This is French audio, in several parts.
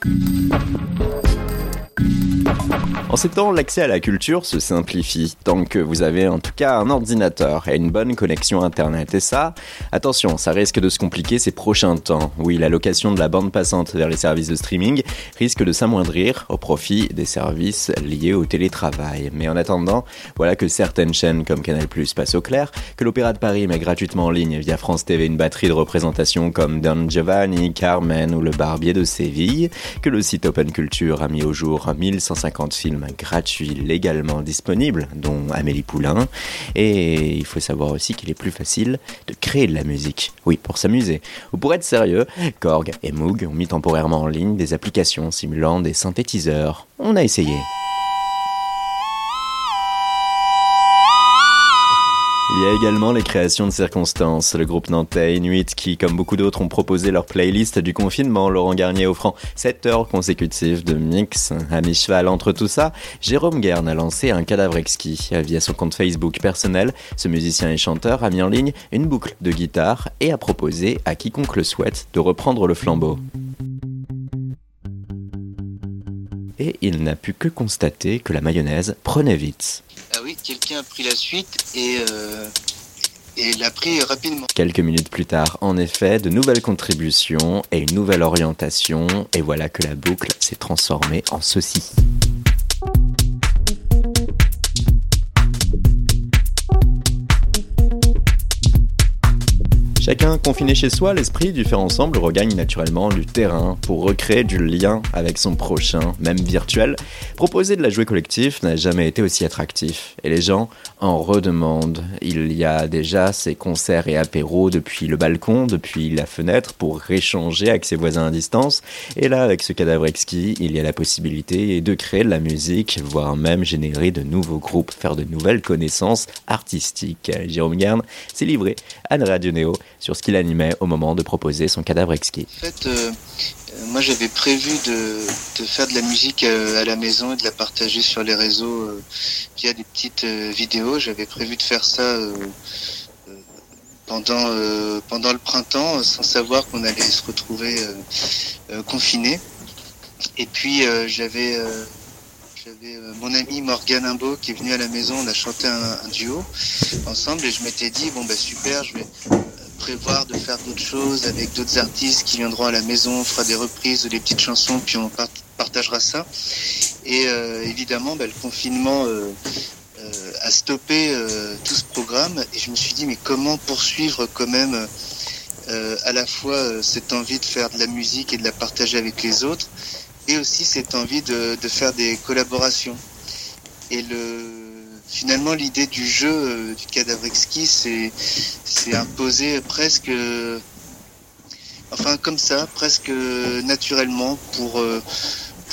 ピッ! En ces temps, l'accès à la culture se simplifie, tant que vous avez en tout cas un ordinateur et une bonne connexion Internet. Et ça, attention, ça risque de se compliquer ces prochains temps. Oui, la location de la bande passante vers les services de streaming risque de s'amoindrir au profit des services liés au télétravail. Mais en attendant, voilà que certaines chaînes comme Canal+, passent au clair, que l'Opéra de Paris met gratuitement en ligne via France TV une batterie de représentations comme Don Giovanni, Carmen ou Le Barbier de Séville, que le site Open Culture a mis au jour 1150 films gratuit légalement disponible, dont Amélie Poulain. Et il faut savoir aussi qu'il est plus facile de créer de la musique. Oui, pour s'amuser. Ou pour être sérieux, Korg et Moog ont mis temporairement en ligne des applications simulant des synthétiseurs. On a essayé. Il y a également les créations de circonstances. Le groupe nantais Inuit qui, comme beaucoup d'autres, ont proposé leur playlist du confinement. Laurent Garnier offrant 7 heures consécutives de mix. À mi-cheval entre tout ça, Jérôme Guerne a lancé un cadavre exquis. Via son compte Facebook personnel, ce musicien et chanteur a mis en ligne une boucle de guitare et a proposé à quiconque le souhaite de reprendre le flambeau. Et il n'a pu que constater que la mayonnaise prenait vite. Ah oui, quelqu'un a pris la suite et, euh, et l'a pris rapidement. Quelques minutes plus tard, en effet, de nouvelles contributions et une nouvelle orientation, et voilà que la boucle s'est transformée en ceci. Chacun confiné chez soi, l'esprit du faire ensemble regagne naturellement du terrain pour recréer du lien avec son prochain, même virtuel. Proposer de la jouer collectif n'a jamais été aussi attractif et les gens en redemandent. Il y a déjà ces concerts et apéros depuis le balcon, depuis la fenêtre pour échanger avec ses voisins à distance. Et là, avec ce cadavre exquis, il y a la possibilité de créer de la musique, voire même générer de nouveaux groupes, faire de nouvelles connaissances artistiques. Jérôme Garn s'est livré à Radio Néo sur ce qu'il animait au moment de proposer son cadavre exquis. En fait, euh, moi j'avais prévu de, faire de la musique euh, à la maison et de la partager sur les réseaux euh, via des petites vidéos. J'avais prévu de faire ça pendant, pendant le printemps sans savoir qu'on allait se retrouver confiné. Et puis j'avais j'avais mon ami Morgan Imbo qui est venu à la maison, on a chanté un, duo ensemble et je m'étais dit bon bah super, je vais prévoir de faire d'autres choses avec d'autres artistes qui viendront à la maison, on fera des reprises, des petites chansons, puis on partagera ça. Et euh, évidemment, bah, le confinement euh, euh, a stoppé tout ce programme et je me suis dit mais comment poursuivre quand même à la fois cette envie de faire de la musique et de la partager avec les autres et aussi cette envie de, de faire des collaborations. Et le finalement l'idée du jeu euh, du cadavre exquis c'est c'est imposé presque euh, enfin comme ça presque naturellement pour euh,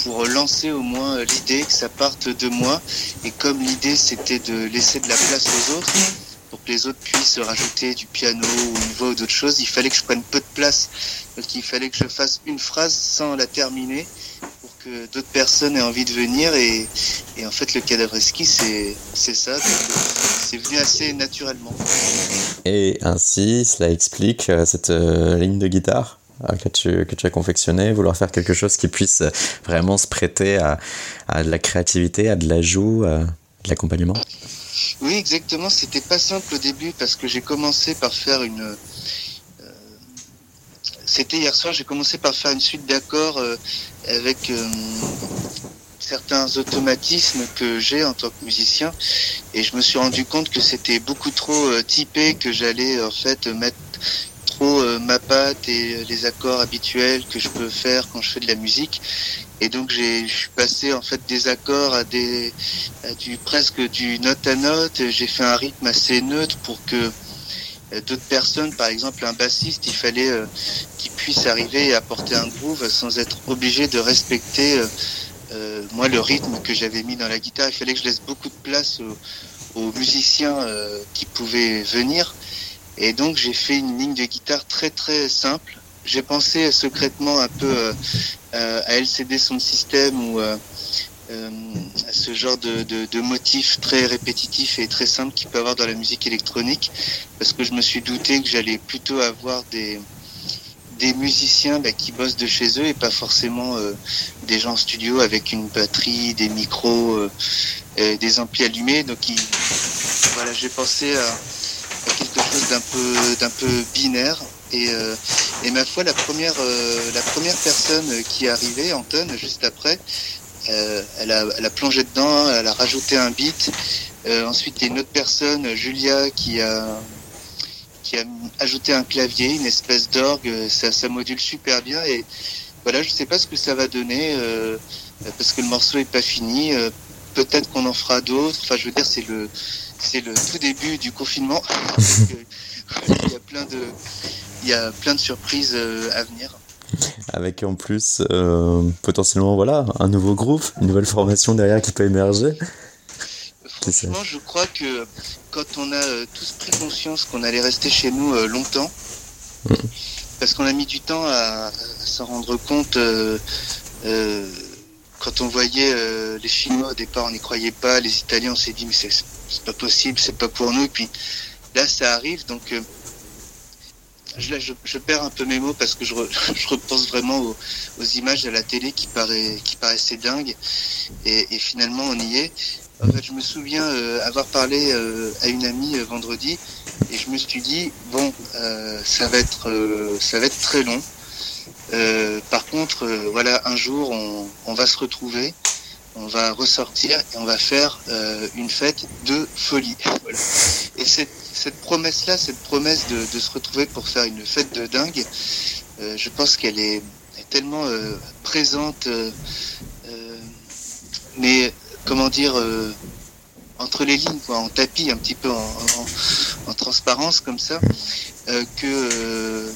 pour lancer au moins l'idée que ça parte de moi. Et comme l'idée c'était de laisser de la place aux autres pour que les autres puissent rajouter du piano ou une voix ou d'autres choses il fallait que je prenne peu de place. Donc il fallait que je fasse une phrase sans la terminer d'autres personnes aient envie de venir et, en fait le cadavre ski c'est ça. C'est venu assez naturellement. Et ainsi cela explique euh, cette euh, ligne de guitare euh, que tu, que tu as confectionné, vouloir faire quelque chose qui puisse vraiment se prêter à, à de la créativité, à de l'ajout, à de l'accompagnement? Oui, exactement. C'était pas simple au début parce que j'ai commencé par faire une, c'était hier soir, j'ai commencé par faire une suite d'accords euh, avec euh, certains automatismes que j'ai en tant que musicien. Et je me suis rendu compte que c'était beaucoup trop euh, typé que j'allais en fait mettre trop ma patte et les accords habituels que je peux faire quand je fais de la musique. Et donc j'ai je suis passé en fait des accords à des à du presque du note à note. J'ai fait un rythme assez neutre pour que d'autres personnes, par exemple un bassiste, il fallait euh, qu'il puisse arriver et apporter un groove sans être obligé de respecter euh, moi le rythme que j'avais mis dans la guitare. Il fallait que je laisse beaucoup de place aux, musiciens qui pouvaient venir. Et donc j'ai fait une ligne de guitare très très simple. J'ai pensé secrètement un peu à LCD son système ou euh, ce genre de, de, de motif très répétitif et très simple qu'il peut avoir dans la musique électronique, parce que je me suis douté que j'allais plutôt avoir des, des musiciens bah, qui bossent de chez eux et pas forcément des gens en studio avec une batterie, des micros, des amplis allumés. Donc voilà, j'ai pensé à, quelque chose d'un peu d'un peu binaire et, et ma foi la première la première personne qui est arrivée Anton juste après elle a, elle a plongé dedans elle a rajouté un beat ensuite il y a une autre personne Julia qui a qui a ajouté un clavier, une espèce d'orgue, ça, ça module super bien et voilà, je sais pas ce que ça va donner euh, parce que le morceau est pas fini. Euh, peut-être qu'on en fera d'autres. Enfin, je veux dire, c'est le c'est le tout début du confinement. il y a plein de il y a plein de surprises euh, à venir. Avec en plus potentiellement voilà un nouveau groupe, une nouvelle formation derrière qui peut émerger. Franchement, je crois que quand on a euh, tous pris conscience qu'on allait rester chez nous euh, longtemps, mm. parce qu'on a mis du temps à, s'en rendre compte. Euh, quand on voyait les Chinois au départ, on n'y croyait pas. Les Italiens, on s'est dit mais c'est pas possible, c'est pas pour nous. Et puis là, ça arrive. Donc je, je, perds un peu mes mots parce que je, je repense vraiment aux, images à la télé qui, paraît, qui paraissaient dingues. Et, et finalement, on y est. En fait, je me souviens euh, avoir parlé euh, à une amie euh, vendredi et je me suis dit bon, ça va être ça va être très long. par contre, voilà, un jour, on, on, va se retrouver, on va ressortir et on va faire une fête de folie. Et cette, promesse-là, cette promesse de, se retrouver pour faire une fête de dingue, je pense qu'elle est, tellement présente. mais comment dire, euh, entre les lignes, en tapis, un petit peu en, transparence comme ça, euh, que euh,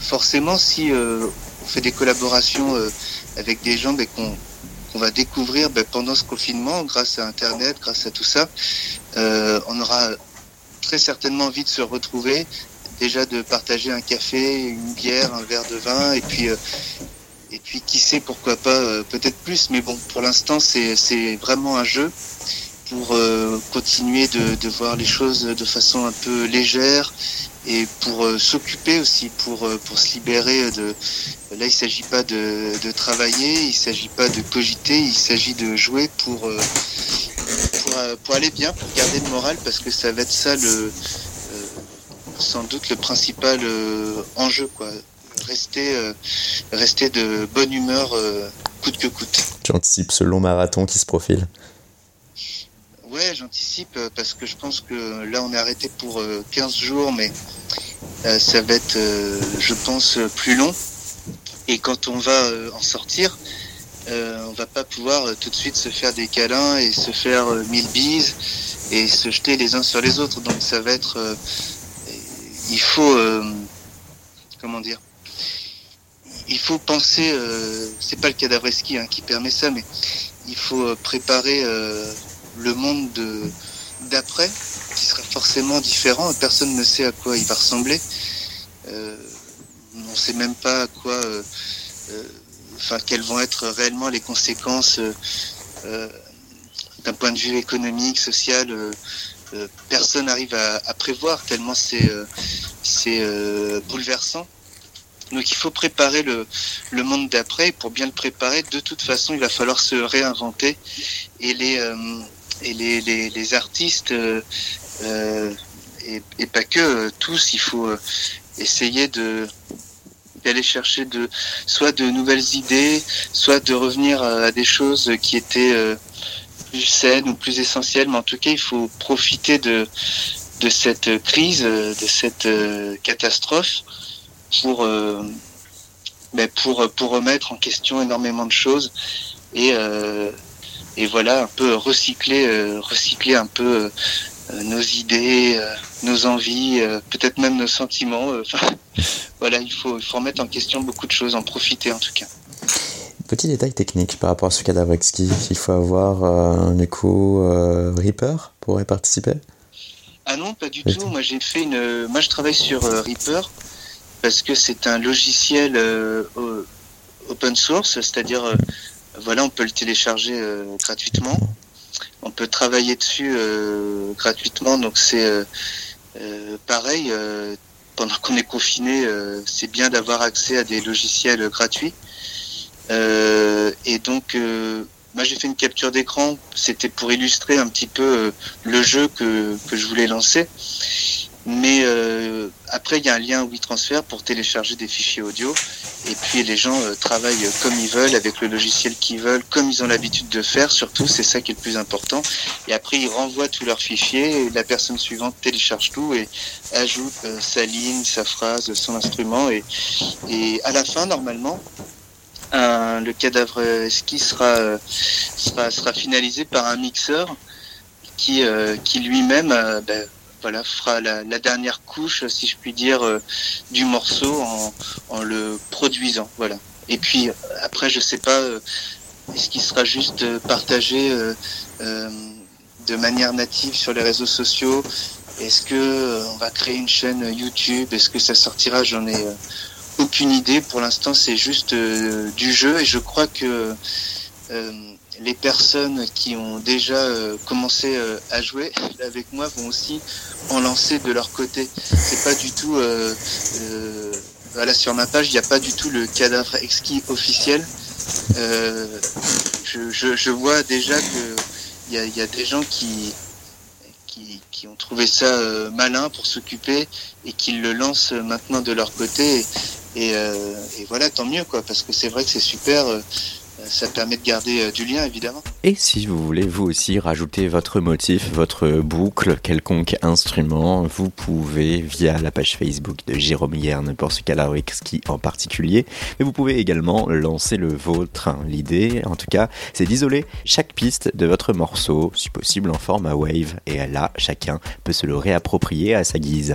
forcément, si on fait des collaborations avec des gens ben, qu'on va découvrir ben, pendant ce confinement, grâce à Internet, grâce à tout ça, on aura très certainement envie de se retrouver, déjà de partager un café, une bière, un verre de vin, et puis et puis qui sait pourquoi pas euh, peut-être plus, mais bon pour l'instant c'est vraiment un jeu pour euh, continuer de, de, voir les choses de façon un peu légère et pour euh, s'occuper aussi, pour, pour se libérer de... Là il s'agit pas de, de, travailler, il s'agit pas de cogiter, il s'agit de jouer pour, pour, pour, aller bien, pour garder le moral parce que ça va être ça le sans doute le principal enjeu quoi rester, euh, rester de bonne humeur euh, coûte que coûte. Tu anticipes ce long marathon qui se profile Ouais, j'anticipe euh, parce que je pense que là on est arrêté pour 15 jours, mais ça va être, je pense, plus long. Et quand on va en sortir, on va pas pouvoir tout de suite se faire des câlins et se faire mille bises et se jeter les uns sur les autres. Donc ça va être, il faut, comment dire, il faut penser, euh, c'est pas le cadavre ski hein, qui permet ça, mais il faut euh, préparer euh, le monde de d'après, qui sera forcément différent. Personne ne sait à quoi il va ressembler. Euh, on ne sait même pas à quoi, enfin, quelles vont être réellement les conséquences d'un point de vue économique, social. personne n'arrive à, prévoir tellement c'est c'est bouleversant. Donc il faut préparer le, monde d'après. Pour bien le préparer, de toute façon, il va falloir se réinventer. Et les, euh, et les, les, les artistes, euh, euh et, et, pas que, euh, tous, il faut essayer de d'aller chercher de soit de nouvelles idées, soit de revenir à, des choses qui étaient plus saines ou plus essentielles. Mais en tout cas, il faut profiter de, de cette crise, de cette catastrophe pour, euh, ben pour, pour remettre en question énormément de choses et, euh, et voilà, un peu recycler, euh, recycler un peu nos idées, nos envies, peut-être même nos sentiments. voilà, il faut, il faut remettre en question beaucoup de choses, en profiter en tout cas. Petit détail technique par rapport à ce cadavre exquis, il faut avoir un écho Reaper pour y participer? Ah non, pas du tout. Moi j'ai fait une. Moi je travaille sur Reaper parce que c'est un logiciel euh, open source, c'est-à-dire euh, voilà, on peut le télécharger euh, gratuitement, on peut travailler dessus gratuitement, donc c'est pareil. pendant qu'on est confiné, c'est bien d'avoir accès à des logiciels gratuits. et donc, moi j'ai fait une capture d'écran, c'était pour illustrer un petit peu le jeu que, que je voulais lancer. Mais euh, après, il y a un lien WeTransfer pour télécharger des fichiers audio. Et puis les gens euh, travaillent comme ils veulent, avec le logiciel qu'ils veulent, comme ils ont l'habitude de faire. Surtout, c'est ça qui est le plus important. Et après, ils renvoient tous leurs fichiers. Et la personne suivante télécharge tout et ajoute euh, sa ligne, sa phrase, son instrument. Et, et à la fin, normalement, le cadavre ski sera, sera, sera finalisé par un mixeur qui, qui lui-même ben, voilà, fera la, dernière couche, si je puis dire, euh, du morceau en, le produisant. Voilà. Et puis après, je sais pas, euh, est-ce qu'il sera juste partagé euh, de manière native sur les réseaux sociaux? Est-ce que on va créer une chaîne YouTube? Est-ce que ça sortira? J'en ai aucune idée. Pour l'instant, c'est juste du jeu et je crois que les personnes qui ont déjà euh, commencé euh, à jouer avec moi vont aussi en lancer de leur côté. C'est pas du tout euh, voilà sur ma page, il n'y a pas du tout le cadavre exquis officiel. Je, vois déjà que il y a, des gens qui, qui, ont trouvé ça malin pour s'occuper et qui le lancent maintenant de leur côté. Et, et, voilà, tant mieux quoi, parce que c'est vrai que c'est super ça permet de garder euh, du lien évidemment. Et si vous voulez vous aussi rajouter votre motif, votre boucle, quelconque instrument, vous pouvez via la page Facebook de Jérôme Yerne pour ce Kalarowski en particulier, mais vous pouvez également lancer le vôtre. L'idée, en tout cas, c'est d'isoler chaque piste de votre morceau, si possible en format wave, et là, chacun peut se le réapproprier à sa guise.